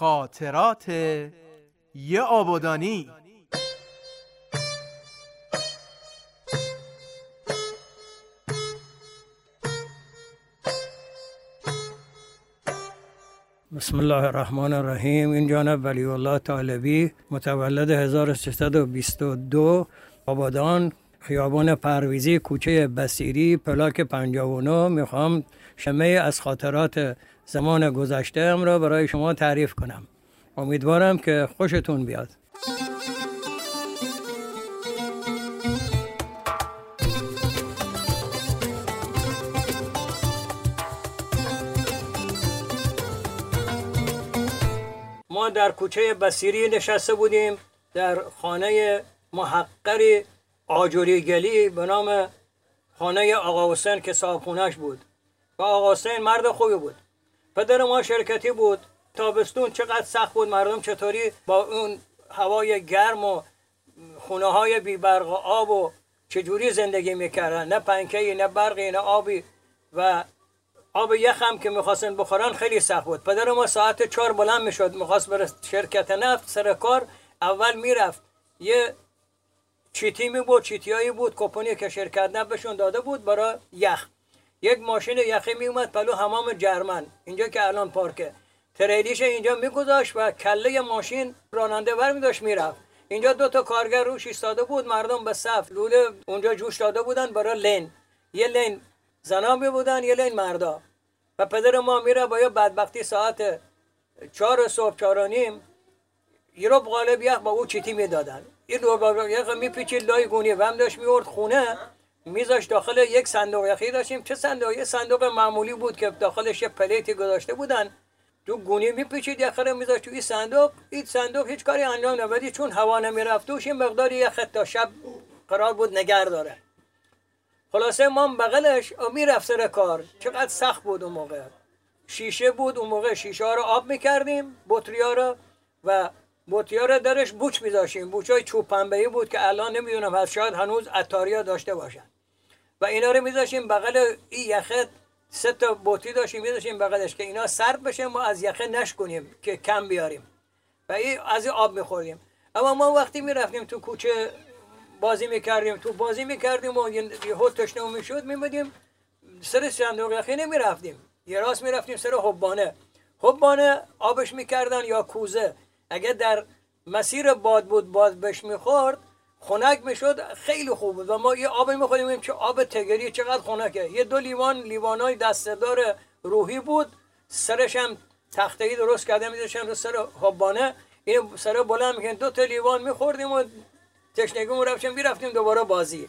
خاطرات یه آبادانی. بسم الله الرحمن الرحیم. این جانب ولی الله طالبی متولد 1322 آبادان خیابان پرویزی کوچه بسیری پلاک 59 می‌خوام شمه از خاطرات زمان گذشته را برای شما تعریف کنم. امیدوارم که خوشتون بیاد. ما در کوچه بسیری نشسته بودیم در خانه محقری آجوری گلی به نام خانه آقا حسین که صاحب بود. و آقا حسین مرد خوبی بود. پدر ما شرکتی بود. تابستون چقدر سخت بود مردم چطوری با اون هوای گرم و خونه های بی برق و آب و چجوری زندگی می‌کردن؟ نه پنکهی نه برقی نه آبی. و آب یخ هم که می‌خواستن بخورن خیلی سخت بود. پدر ما ساعت چهار بلند می‌شد می‌خواست بره شرکت نفت سر کار. اول می‌رفت. یه چیتی می بود چیتیایی بود کوپنی که شرکت نفت بهشون داده بود برای یخ. یک ماشین یخی می اومد پلو حمام جرمن اینجا که الان پارکه. تریلیش اینجا میگذاشت و کله ماشین راننده ور می داشت می‌رفت. اینجا دو تا کارگر روش ایستاده بود مردم به صف لوله اونجا جوش داده بودن برای line. یه line زنا می بودن یه line مردا. و پدر ما میره با یه بدبختی ساعت چهار صبح چهار نیم یورپ غالب یخ با او چیتی می‌دادن. این دور یخ میپیچید لای گونی و هم داشت میورد خونه. میذاش داخل یک صندوق. یخی داشتیم چه صندوق؟ یه صندوق معمولی بود که داخلش یه پلیتی گذاشته بودن. تو گونی میپیچید یخ رو میذاشت تو این صندوق. این صندوق هیچ کاری انجام نمیدی چون هوا نمی‌رفت توش این مقداری یخ تا شب قرار بود نگر داره. خلاصه ما بغلش می‌رفت سر کار. چقدر سخت بود اون موقع. شیشه بود اون موقع شیشه ها رو آب می‌کردیم بطری رو و بطری رو درش بوچ میذاشیم. بوچ های چوب بود که الان نمی‌دونم هست شاید هنوز اتاریا داشته باشن. و اینا رو میذاشیم بغل این یخه سه تا بطری داشتیم میذاشیم بغلش که اینا سرد بشه ما از یخه نشکنیم که کم بیاریم. و این از این آب می‌خوریم اما ما وقتی می‌رفتیم تو کوچه بازی می‌کردیم تو بازی می‌کردیم و یه هول تشنه می‌شد میمدیم سر صندوق یخی نمی‌رفتیم. یه راست می‌رفتیم سر حبانه. حبانه آبش می‌کردن یا کوزه. اگه در مسیر باد بود باد بهش می‌خورد خنک می‌شد خیلی خوب بود. و ما یه آب می‌خوریم چه آب تگری چقدر خنکه. یه دو لیوان لیوانای دستدار روحی بود. سرش هم تختهی درست کرده میذاشتن رو سر حبانه. این سر بلند می‌کنن دو تا لیوان میخوردیم و تشنگی رفتیم می‌رفتیم دوباره بازی.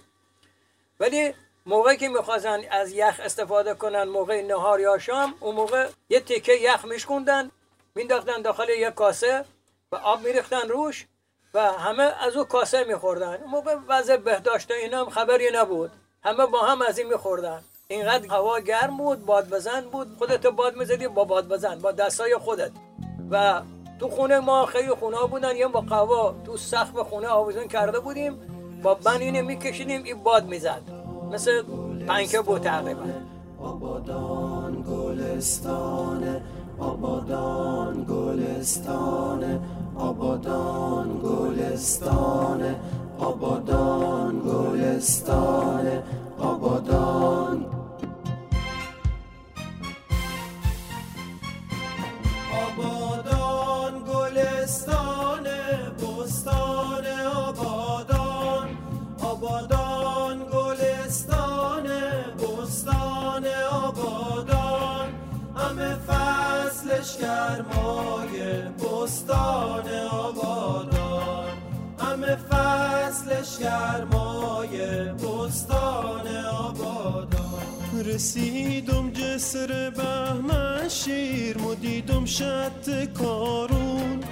ولی موقعی که می‌خواستن از یخ استفاده کنن موقع نهار یا شام اون موقع یه تکه یخ میشکوندن مینداختن داخل یک کاسه. و آب میریختن روش و همه از او کاسه میخوردن. موقع وضع بهداشت اینا هم خبری نبود. همه با هم از این میخوردن. اینقدر هوا گرم بود باد بزن بود. خودت باد می‌زدی با باد بزن با دستای خودت. و تو خونه ما خیلی خونه بودن. یه با قوا تو سقف خونه آویزون کرده بودیم. با بن اینه میکشیدیم این باد می‌زد. مثل پنکه بود تقریبا. آبادان گلستان آبادان گلستان آبادان گلستان آبادان گلستان آبادان. آبادان گلستان فصلش گرمای بستان آبادان. همه فصلش گرمای بستان آبادان. رسیدم جسر بهمن شیر مدیدم شط کارون.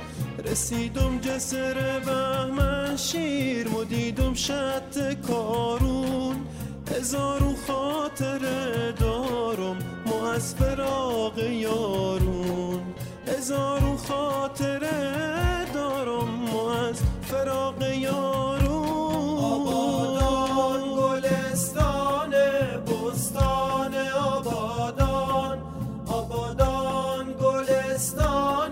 رسیدم جسر بهمن شیر مدیدم شط کارون. یارو آبادان گلستان بستان آبادان. آبادان گلستان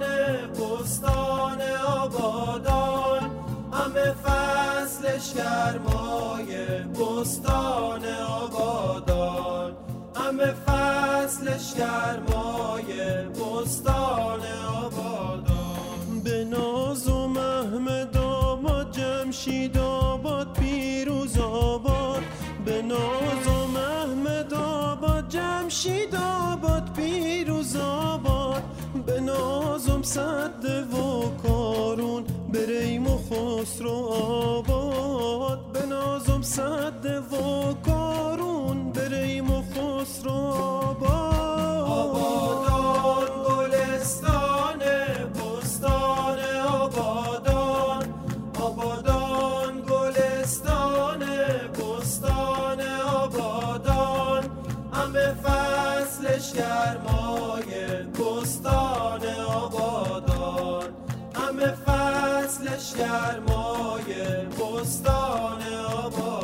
بستان آبادان. همه فصلش گرمای بستان آبادان. همه فصلش گرمای بستان امید آباد پیروز آباد. به نازم صد و کارون بریم و خسرو آباد. به نازم صد گرمای بستان آباد.